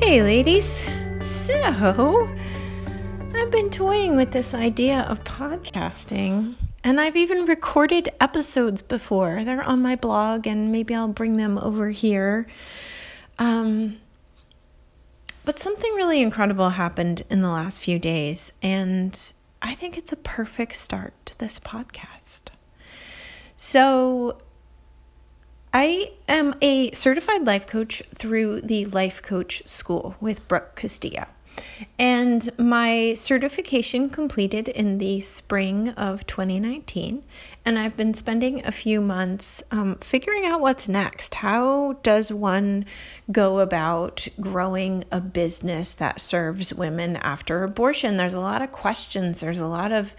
Hey, ladies. So, I've been toying with this idea of podcasting, and I've even recorded episodes before. They're on my blog, and maybe I'll bring them over here. Um, but something really incredible happened in the last few days, and I think it's a perfect start to this podcast. So, I am a certified life coach through the Life Coach School with Brooke Castillo. And my certification completed in the spring of 2019. And I've been spending a few months um, figuring out what's next. How does one go about growing a business that serves women after abortion? There's a lot of questions, there's a lot of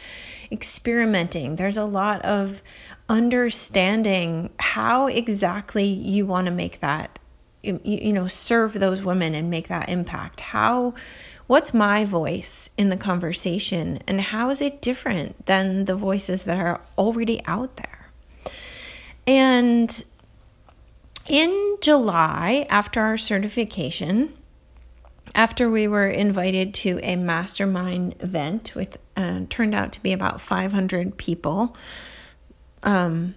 experimenting, there's a lot of understanding how exactly you want to make that you, you know serve those women and make that impact. How what's my voice in the conversation and how is it different than the voices that are already out there? And in July after our certification after we were invited to a mastermind event with uh, turned out to be about 500 people um,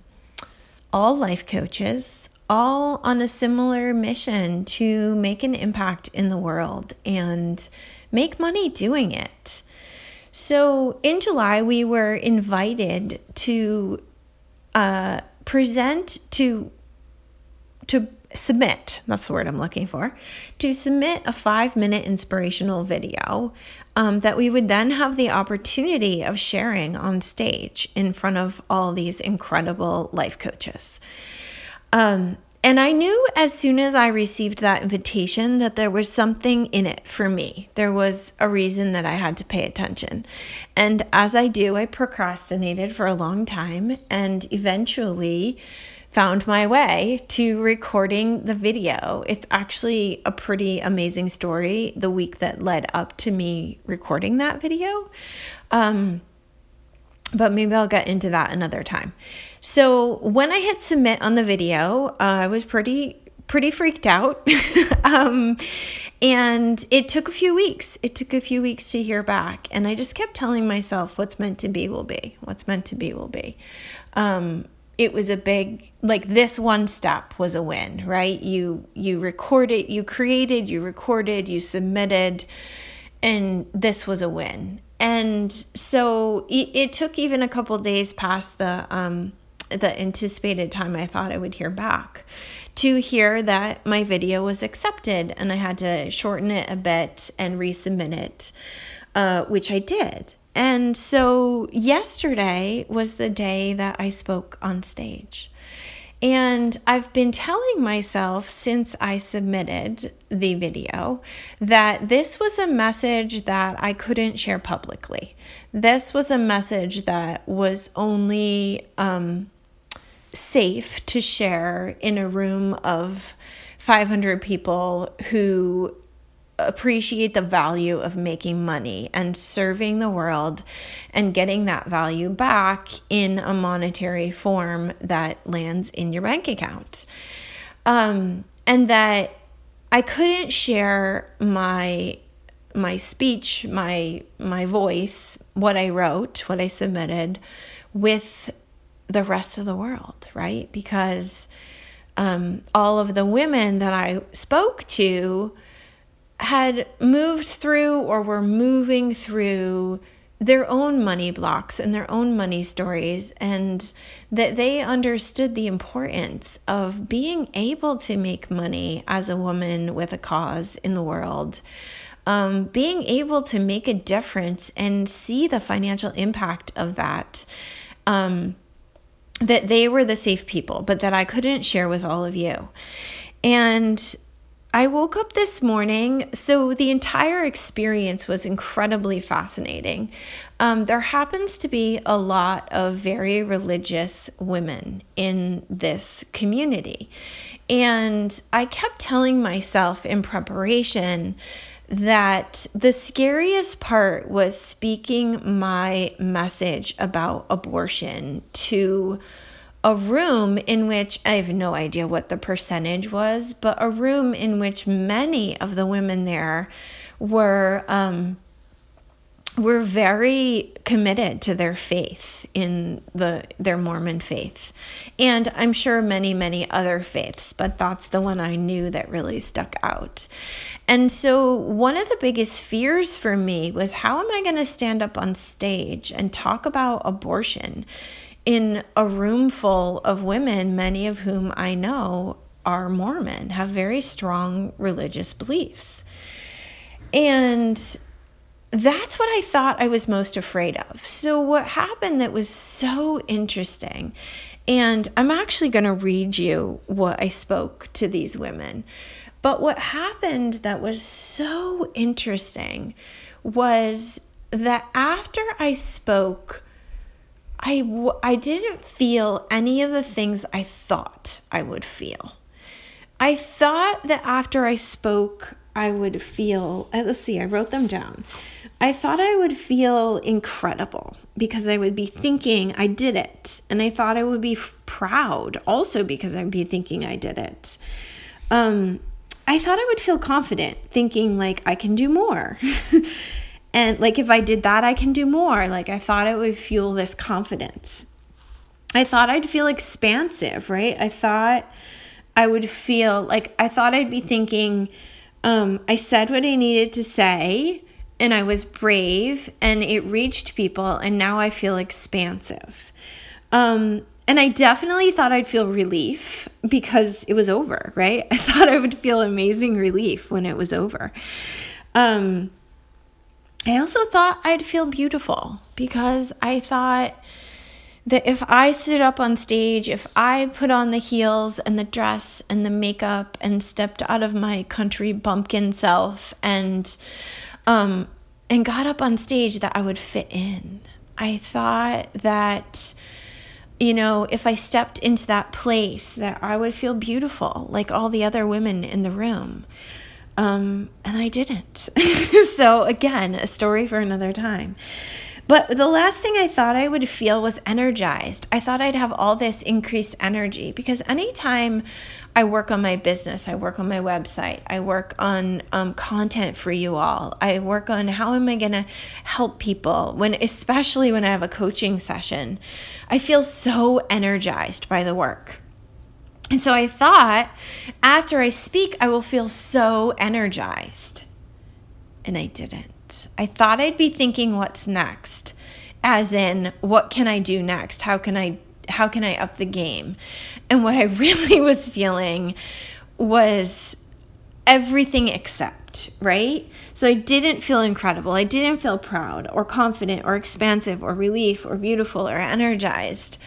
all life coaches, all on a similar mission to make an impact in the world and make money doing it. So in July, we were invited to uh, present to to submit that's the word i'm looking for to submit a five minute inspirational video um, that we would then have the opportunity of sharing on stage in front of all these incredible life coaches. Um, and I knew as soon as I received that invitation that there was something in it for me. There was a reason that I had to pay attention. And as I do, I procrastinated for a long time and eventually found my way to recording the video. It's actually a pretty amazing story the week that led up to me recording that video. Um, but maybe I'll get into that another time. So when I hit submit on the video, uh, I was pretty pretty freaked out. um, and it took a few weeks. It took a few weeks to hear back. And I just kept telling myself, what's meant to be will be. What's meant to be will be. Um, it was a big like this one step was a win right? You you recorded you created you recorded you submitted and this was a win. And so it, it took even a couple days past the um the anticipated time i thought i would hear back to hear that my video was accepted and i had to shorten it a bit and resubmit it uh, which i did and so yesterday was the day that I spoke on stage. And I've been telling myself since I submitted the video that this was a message that I couldn't share publicly. This was a message that was only um, safe to share in a room of 500 people who appreciate the value of making money and serving the world and getting that value back in a monetary form that lands in your bank account. Um, and that I couldn't share my my speech, my my voice, what I wrote, what I submitted with the rest of the world, right? Because um, all of the women that I spoke to had moved through or were moving through their own money blocks and their own money stories, and that they understood the importance of being able to make money as a woman with a cause in the world. Um, being able to make a difference and see the financial impact of that. Um, that they were the safe people, but that I couldn't share with all of you. And I woke up this morning, so the entire experience was incredibly fascinating. Um, there happens to be a lot of very religious women in this community. And I kept telling myself in preparation that the scariest part was speaking my message about abortion to a room in which I have no idea what the percentage was, but a room in which many of the women there were um, were very committed to their faith in the their Mormon faith. And I'm sure many many other faiths, but that's the one I knew that really stuck out. And so one of the biggest fears for me was how am I going to stand up on stage and talk about abortion? In a room full of women, many of whom I know are Mormon, have very strong religious beliefs. And that's what I thought I was most afraid of. So, what happened that was so interesting, and I'm actually going to read you what I spoke to these women. But what happened that was so interesting was that after I spoke, I w- I didn't feel any of the things I thought I would feel. I thought that after I spoke, I would feel, uh, let's see, I wrote them down. I thought I would feel incredible because I would be thinking I did it. And I thought I would be f- proud also because I'd be thinking I did it. Um, I thought I would feel confident thinking like I can do more. And like if I did that, I can do more. Like I thought it would fuel this confidence. I thought I'd feel expansive, right? I thought I would feel like I thought I'd be thinking, um, I said what I needed to say and I was brave and it reached people and now I feel expansive. Um, and I definitely thought I'd feel relief because it was over, right? I thought I would feel amazing relief when it was over. Um, I also thought I'd feel beautiful because I thought that if I stood up on stage, if I put on the heels and the dress and the makeup and stepped out of my country bumpkin self and um and got up on stage that I would fit in. I thought that you know, if I stepped into that place that I would feel beautiful like all the other women in the room. Um, and I didn't. so, again, a story for another time. But the last thing I thought I would feel was energized. I thought I'd have all this increased energy because anytime I work on my business, I work on my website, I work on um, content for you all, I work on how am I going to help people when, especially when I have a coaching session, I feel so energized by the work. And so I thought after I speak, I will feel so energized. And I didn't. I thought I'd be thinking what's next, as in, what can I do next? How can I how can I up the game? And what I really was feeling was everything except, right? So I didn't feel incredible. I didn't feel proud or confident or expansive or relief or beautiful or energized.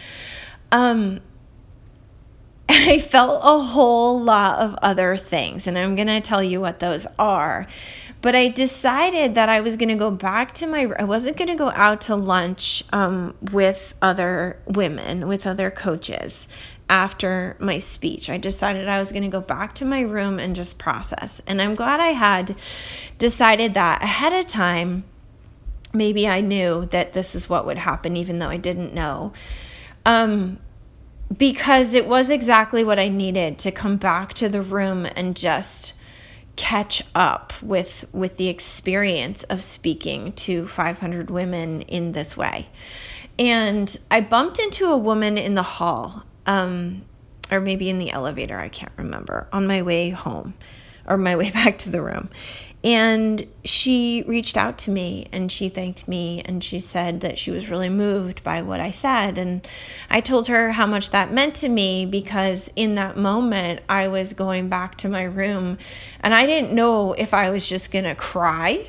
Um, I felt a whole lot of other things, and I'm going to tell you what those are. But I decided that I was going to go back to my, I wasn't going to go out to lunch um, with other women, with other coaches after my speech. I decided I was going to go back to my room and just process. And I'm glad I had decided that ahead of time. Maybe I knew that this is what would happen, even though I didn't know. Um, because it was exactly what I needed to come back to the room and just catch up with with the experience of speaking to 500 women in this way. And I bumped into a woman in the hall, um, or maybe in the elevator, I can't remember, on my way home or my way back to the room. And she reached out to me and she thanked me and she said that she was really moved by what I said. And I told her how much that meant to me because in that moment I was going back to my room and I didn't know if I was just going to cry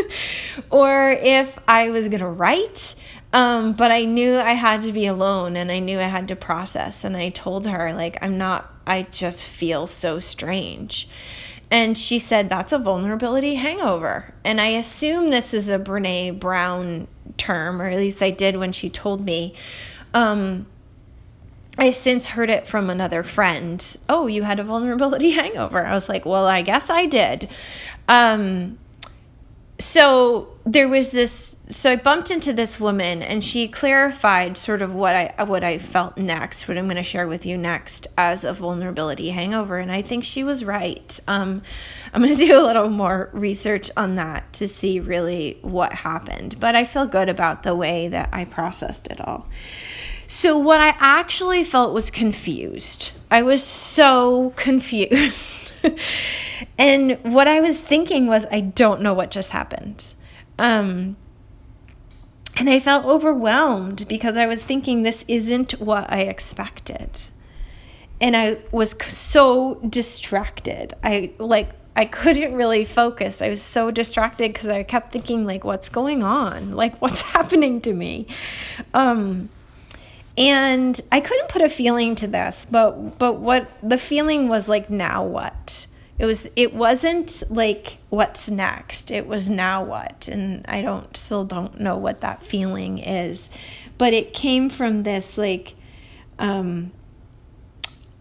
or if I was going to write. Um, but I knew I had to be alone and I knew I had to process. And I told her, like, I'm not, I just feel so strange. and she said that's a vulnerability hangover. And I assume this is a Brene Brown term, or at least I did when she told me. Um, I since heard it from another friend. Oh, you had a vulnerability hangover. I was like, well, I guess I did. Um, so there was this so I bumped into this woman and she clarified sort of what I what I felt next, what I'm going to share with you next as a vulnerability hangover and I think she was right. Um, I'm going to do a little more research on that to see really what happened, but I feel good about the way that I processed it all. So what I actually felt was confused. I was so confused. And what I was thinking was, I don't know what just happened. Um, and I felt overwhelmed because I was thinking, this isn't what I expected. And I was so distracted. I like, I couldn't really focus. I was so distracted because I kept thinking, like, what's going on? Like, what's happening to me? Um, and I couldn't put a feeling to this, but but what the feeling was like now what? It was it wasn't like what's next. It was now what? And I don't still don't know what that feeling is. But it came from this like um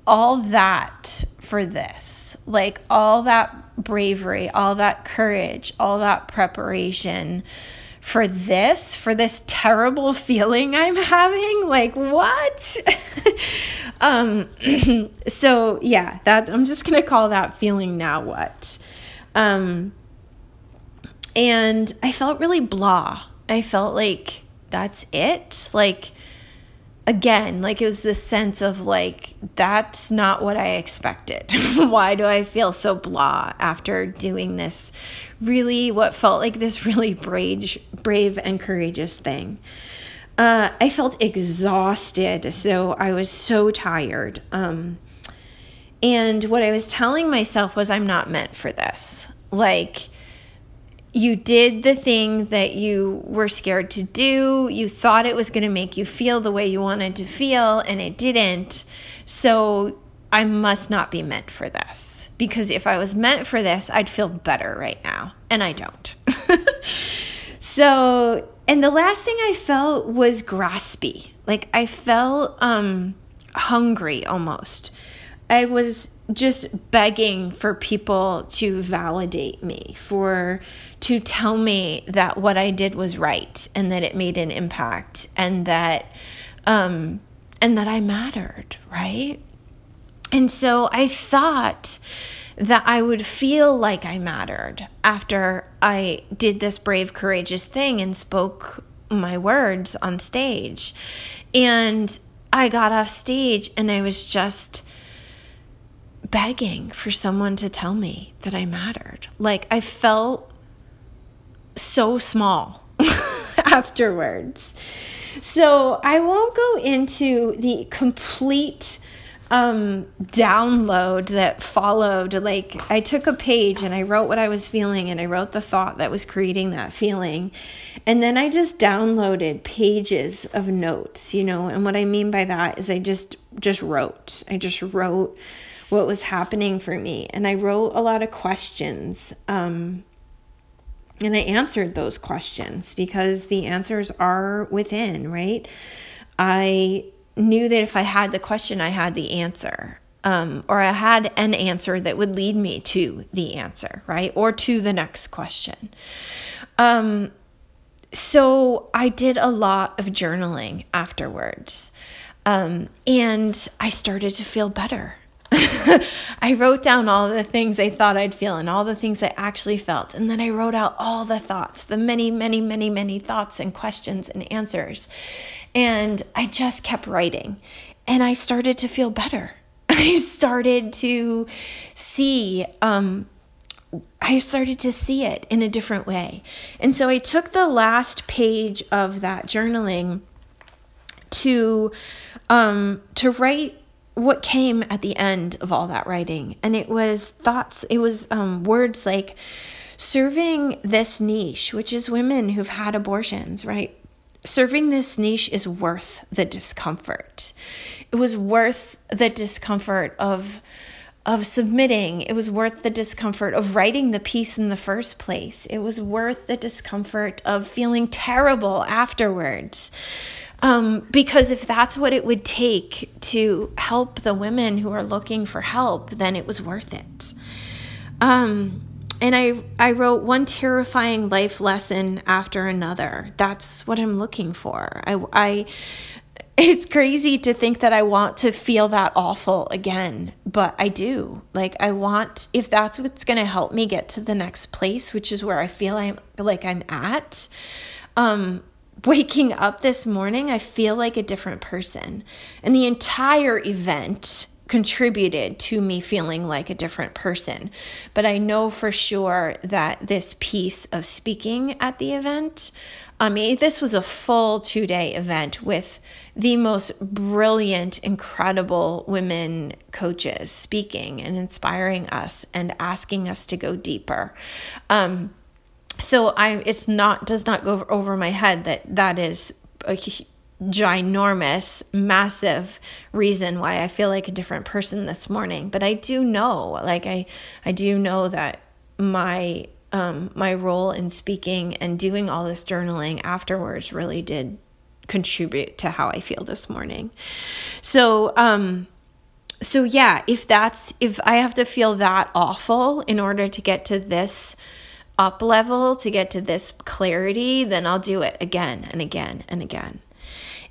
all that for this. Like all that bravery, all that courage, all that preparation for this, for this terrible feeling I'm having. Like, what? um, so yeah, that I'm just gonna call that feeling now what. Um, and I felt really blah. I felt like that's it. Like again, like it was this sense of like, that's not what I expected. Why do I feel so blah after doing this really, what felt like this really brave, brave and courageous thing? Uh, I felt exhausted, so I was so tired. Um, and what I was telling myself was, I'm not meant for this. Like, you did the thing that you were scared to do. You thought it was going to make you feel the way you wanted to feel, and it didn't. So I must not be meant for this. Because if I was meant for this, I'd feel better right now. And I don't. so, and the last thing I felt was graspy. Like I felt um, hungry almost. I was just begging for people to validate me, for to tell me that what I did was right and that it made an impact and that um and that I mattered, right? And so I thought that I would feel like I mattered after I did this brave, courageous thing and spoke my words on stage. And I got off stage and I was just begging for someone to tell me that I mattered. Like I felt so small afterwards. So I won't go into the complete um, download that followed. Like, I took a page and I wrote what I was feeling and I wrote the thought that was creating that feeling. And then I just downloaded pages of notes, you know. And what I mean by that is I just just wrote. I just wrote what was happening for me. And I wrote a lot of questions. Um, and I answered those questions because the answers are within, right? I knew that if I had the question, I had the answer. Um, or I had an answer that would lead me to the answer, right? Or to the next question. Um, so I did a lot of journaling afterwards. Um, and I started to feel better. I wrote down all the things I thought I'd feel and all the things I actually felt. And then I wrote out all the thoughts, the many, many, many, many thoughts and questions and answers. And I just kept writing. And I started to feel better. I started to see, um, I started to see it in a different way. And so I took the last page of that journaling to um, to write what came at the end of all that writing and it was thoughts it was um, words like serving this niche which is women who've had abortions right serving this niche is worth the discomfort it was worth the discomfort of of submitting. It was worth the discomfort of writing the piece in the first place. It was worth the discomfort of feeling terrible afterwards. Um, because if that's what it would take to help the women who are looking for help, then it was worth it. Um, and I, I wrote one terrifying life lesson after another. That's what I'm looking for. I, I, it's crazy to think that I want to feel that awful again, but I do. Like I want if that's what's going to help me get to the next place, which is where I feel I'm like I'm at. Um waking up this morning, I feel like a different person. And the entire event contributed to me feeling like a different person. But I know for sure that this piece of speaking at the event, I mean, this was a full two day event with the most brilliant, incredible women coaches speaking and inspiring us and asking us to go deeper. Um, so I, it's not does not go over my head that that is a ginormous, massive reason why I feel like a different person this morning. But I do know, like I, I do know that my um, my role in speaking and doing all this journaling afterwards really did contribute to how I feel this morning. So, um, so yeah, if that's if I have to feel that awful in order to get to this up level, to get to this clarity, then I'll do it again and again and again.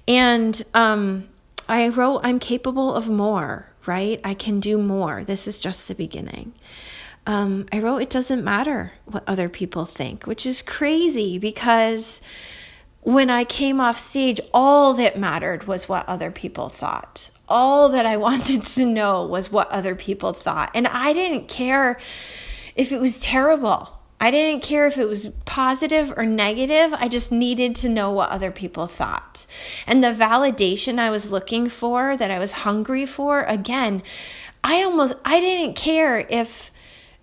And um, I wrote, I'm capable of more, right? I can do more. This is just the beginning. Um, I wrote, it doesn't matter what other people think, which is crazy because when I came off stage, all that mattered was what other people thought. All that I wanted to know was what other people thought. And I didn't care if it was terrible. I didn't care if it was positive or negative. I just needed to know what other people thought. And the validation I was looking for, that I was hungry for, again, I almost I didn't care if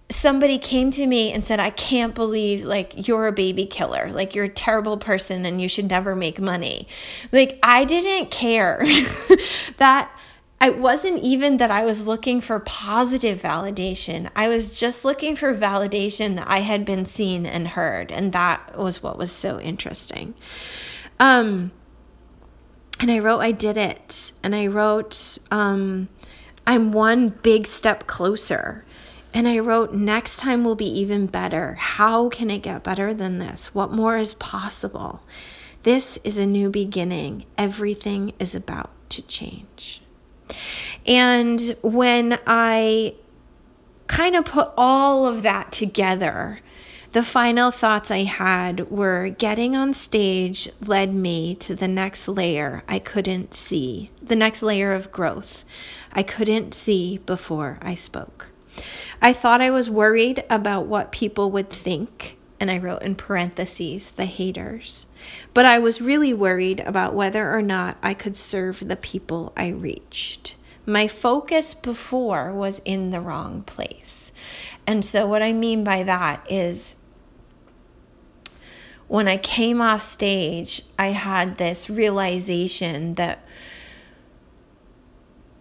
somebody came to me and said, I can't believe like you're a baby killer. Like you're a terrible person and you should never make money. Like I didn't care that it wasn't even that I was looking for positive validation. I was just looking for validation that I had been seen and heard. And that was what was so interesting. Um, and I wrote, I did it. And I wrote, um, I'm one big step closer. And I wrote, next time will be even better. How can it get better than this? What more is possible? This is a new beginning. Everything is about to change. And when I kind of put all of that together, the final thoughts I had were getting on stage led me to the next layer I couldn't see, the next layer of growth I couldn't see before I spoke. I thought I was worried about what people would think, and I wrote in parentheses, the haters. But I was really worried about whether or not I could serve the people I reached. My focus before was in the wrong place. And so, what I mean by that is when I came off stage, I had this realization that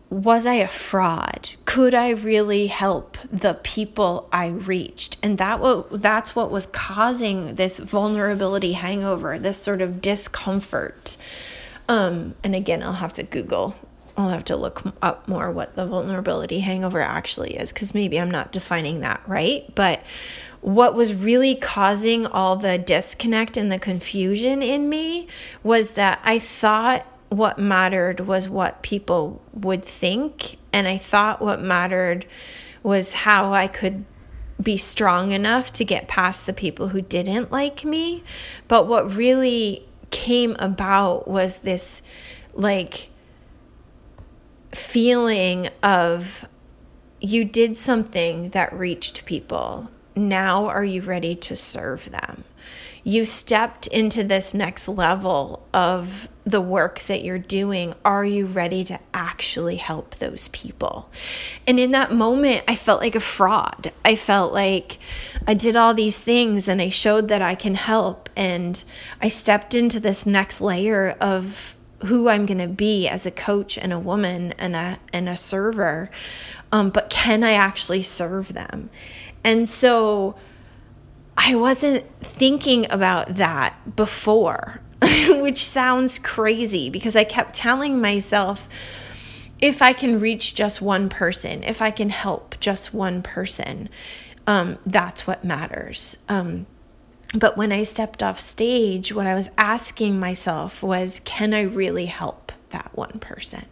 was I a fraud? Could I really help the people I reached? And that what that's what was causing this vulnerability hangover, this sort of discomfort. Um, and again, I'll have to Google. I'll have to look up more what the vulnerability hangover actually is because maybe I'm not defining that right. But what was really causing all the disconnect and the confusion in me was that I thought what mattered was what people would think. And I thought what mattered was how I could be strong enough to get past the people who didn't like me. But what really came about was this like feeling of you did something that reached people. Now are you ready to serve them? You stepped into this next level of the work that you're doing. Are you ready to actually help those people? And in that moment, I felt like a fraud. I felt like I did all these things and I showed that I can help. And I stepped into this next layer of who I'm going to be as a coach and a woman and a and a server. Um, but can I actually serve them? And so I wasn't thinking about that before, which sounds crazy because I kept telling myself if I can reach just one person, if I can help just one person, um, that's what matters. Um, but when I stepped off stage, what I was asking myself was, can I really help that one person?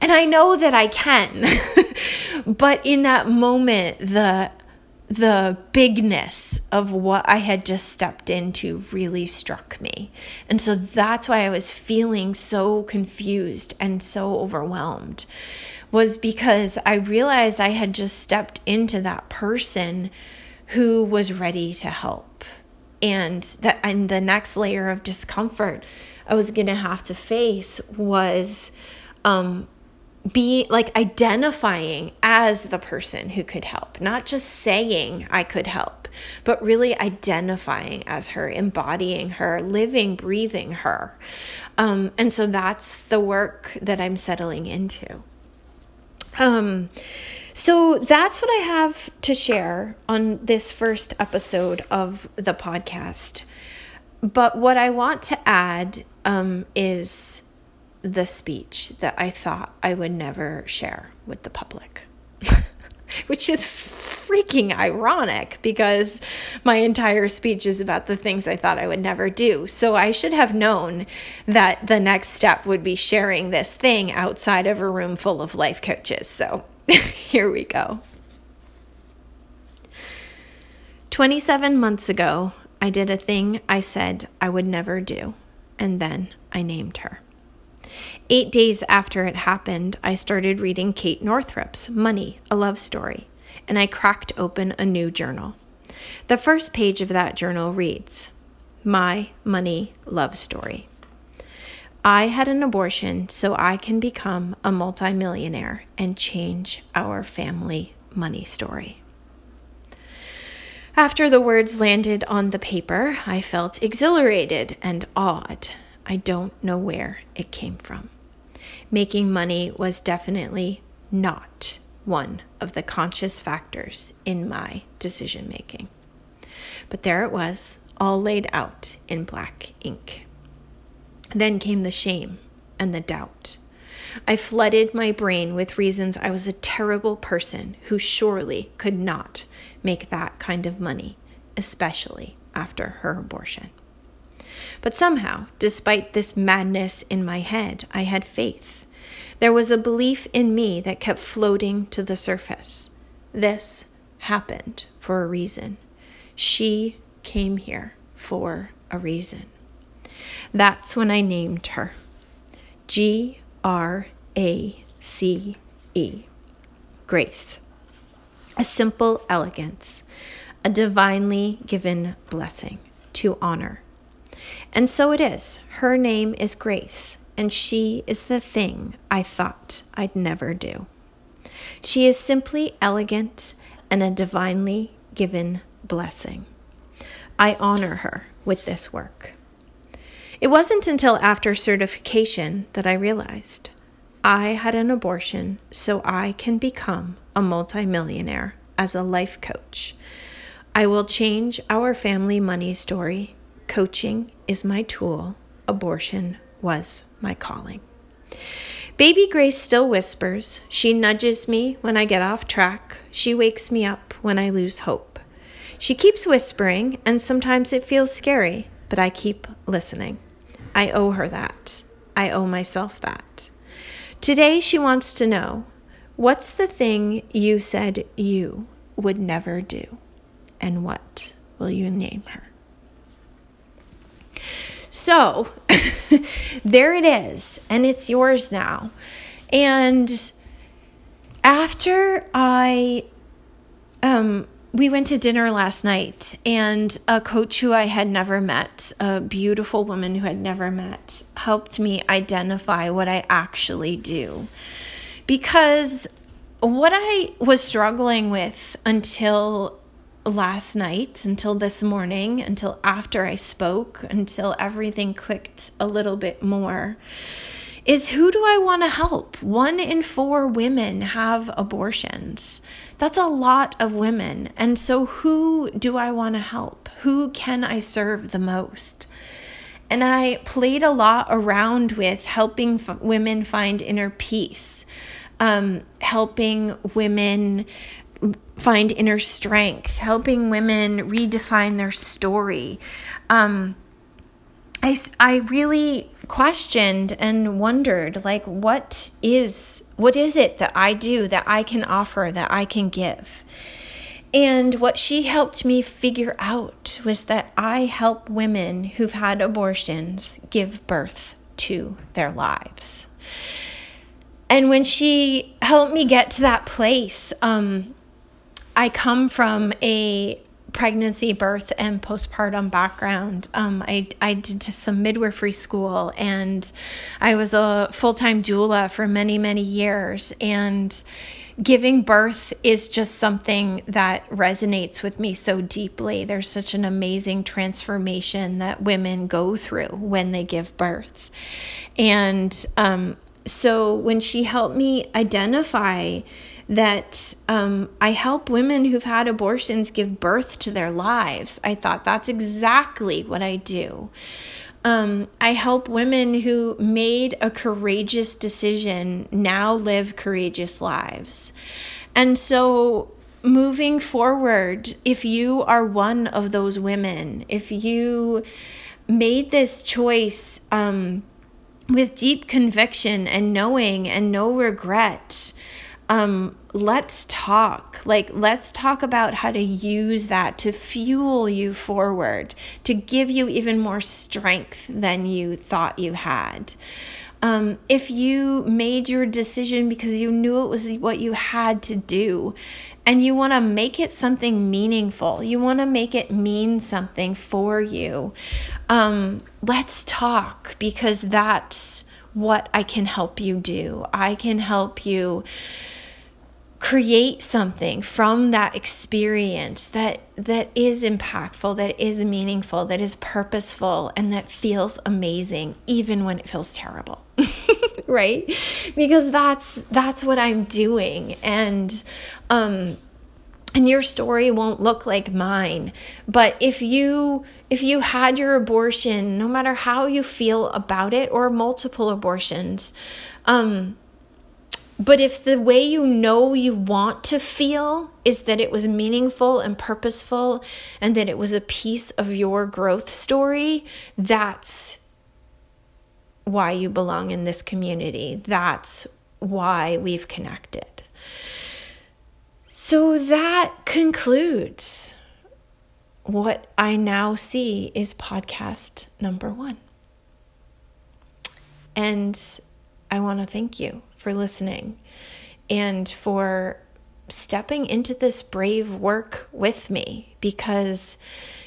And I know that I can. but in that moment, the the bigness of what I had just stepped into really struck me. And so that's why I was feeling so confused and so overwhelmed was because I realized I had just stepped into that person who was ready to help. And that and the next layer of discomfort I was going to have to face was um be like identifying as the person who could help, not just saying I could help, but really identifying as her, embodying her, living, breathing her. Um, and so that's the work that I'm settling into. Um, so that's what I have to share on this first episode of the podcast. But what I want to add um, is the speech that I thought I would never share with the public. Which is freaking ironic because my entire speech is about the things I thought I would never do. So I should have known that the next step would be sharing this thing outside of a room full of life coaches. So here we go. 27 months ago, I did a thing I said I would never do, and then I named her. Eight days after it happened, I started reading Kate Northrup's Money, a Love Story, and I cracked open a new journal. The first page of that journal reads My Money Love Story. I had an abortion so I can become a multimillionaire and change our family money story. After the words landed on the paper, I felt exhilarated and awed. I don't know where it came from. Making money was definitely not one of the conscious factors in my decision making. But there it was, all laid out in black ink. Then came the shame and the doubt. I flooded my brain with reasons I was a terrible person who surely could not make that kind of money, especially after her abortion. But somehow, despite this madness in my head, I had faith. There was a belief in me that kept floating to the surface. This happened for a reason. She came here for a reason. That's when I named her G R A C E. Grace. A simple elegance, a divinely given blessing to honor and so it is. Her name is Grace, and she is the thing I thought I'd never do. She is simply elegant and a divinely given blessing. I honor her with this work. It wasn't until after certification that I realized I had an abortion so I can become a multimillionaire as a life coach. I will change our family money story Coaching is my tool, abortion was my calling. Baby Grace still whispers. She nudges me when I get off track. She wakes me up when I lose hope. She keeps whispering, and sometimes it feels scary, but I keep listening. I owe her that. I owe myself that. Today, she wants to know what's the thing you said you would never do? And what will you name her? So there it is, and it's yours now. And after I, um, we went to dinner last night, and a coach who I had never met, a beautiful woman who had never met, helped me identify what I actually do. Because what I was struggling with until last night until this morning, until after I spoke, until everything clicked a little bit more, is who do I want to help? One in four women have abortions. That's a lot of women. And so, who do I want to help? Who can I serve the most? And I played a lot around with helping f- women find inner peace, um, helping women find inner strength, helping women redefine their story. Um, I, I really questioned and wondered like what is what is it that I do that I can offer that I can give and what she helped me figure out was that I help women who've had abortions give birth to their lives. And when she helped me get to that place, um, I come from a pregnancy, birth, and postpartum background. Um, I, I did some midwifery school and I was a full time doula for many, many years. And giving birth is just something that resonates with me so deeply. There's such an amazing transformation that women go through when they give birth. And um, so when she helped me identify that um, I help women who've had abortions give birth to their lives, I thought that's exactly what I do. Um, I help women who made a courageous decision now live courageous lives. And so, moving forward, if you are one of those women, if you made this choice um, with deep conviction and knowing and no regret, um, let's talk. Like, let's talk about how to use that to fuel you forward, to give you even more strength than you thought you had. Um, if you made your decision because you knew it was what you had to do and you want to make it something meaningful, you want to make it mean something for you, um, let's talk because that's what I can help you do. I can help you create something from that experience that that is impactful that is meaningful that is purposeful and that feels amazing even when it feels terrible right because that's that's what i'm doing and um and your story won't look like mine but if you if you had your abortion no matter how you feel about it or multiple abortions um but if the way you know you want to feel is that it was meaningful and purposeful and that it was a piece of your growth story, that's why you belong in this community. That's why we've connected. So that concludes what I now see is podcast number one. And I want to thank you for listening and for stepping into this brave work with me because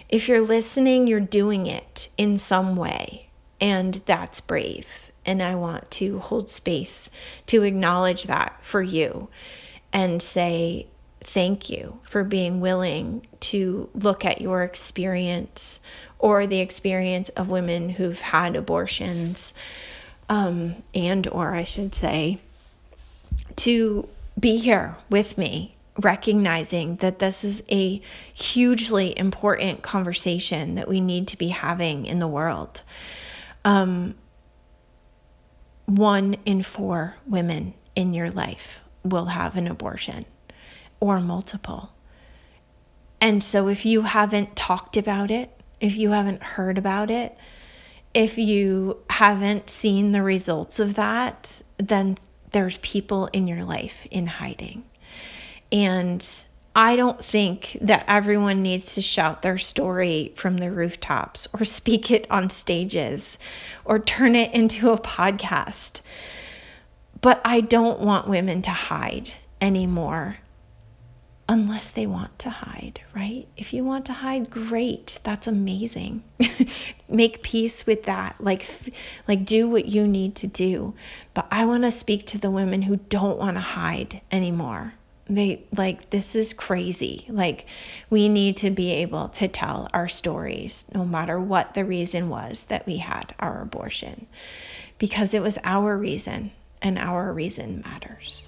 if you're listening, you're doing it in some way, and that's brave. And I want to hold space to acknowledge that for you and say, Thank you for being willing to look at your experience or the experience of women who've had abortions, um, and or I should say, to be here with me, recognizing that this is a hugely important conversation that we need to be having in the world. Um, one in four women in your life will have an abortion or multiple. And so, if you haven't talked about it, if you haven't heard about it, if you haven't seen the results of that, then there's people in your life in hiding. And I don't think that everyone needs to shout their story from the rooftops or speak it on stages or turn it into a podcast. But I don't want women to hide anymore unless they want to hide, right? If you want to hide, great. That's amazing. Make peace with that. Like like do what you need to do. But I want to speak to the women who don't want to hide anymore. They like, this is crazy. Like, we need to be able to tell our stories no matter what the reason was that we had our abortion, because it was our reason and our reason matters.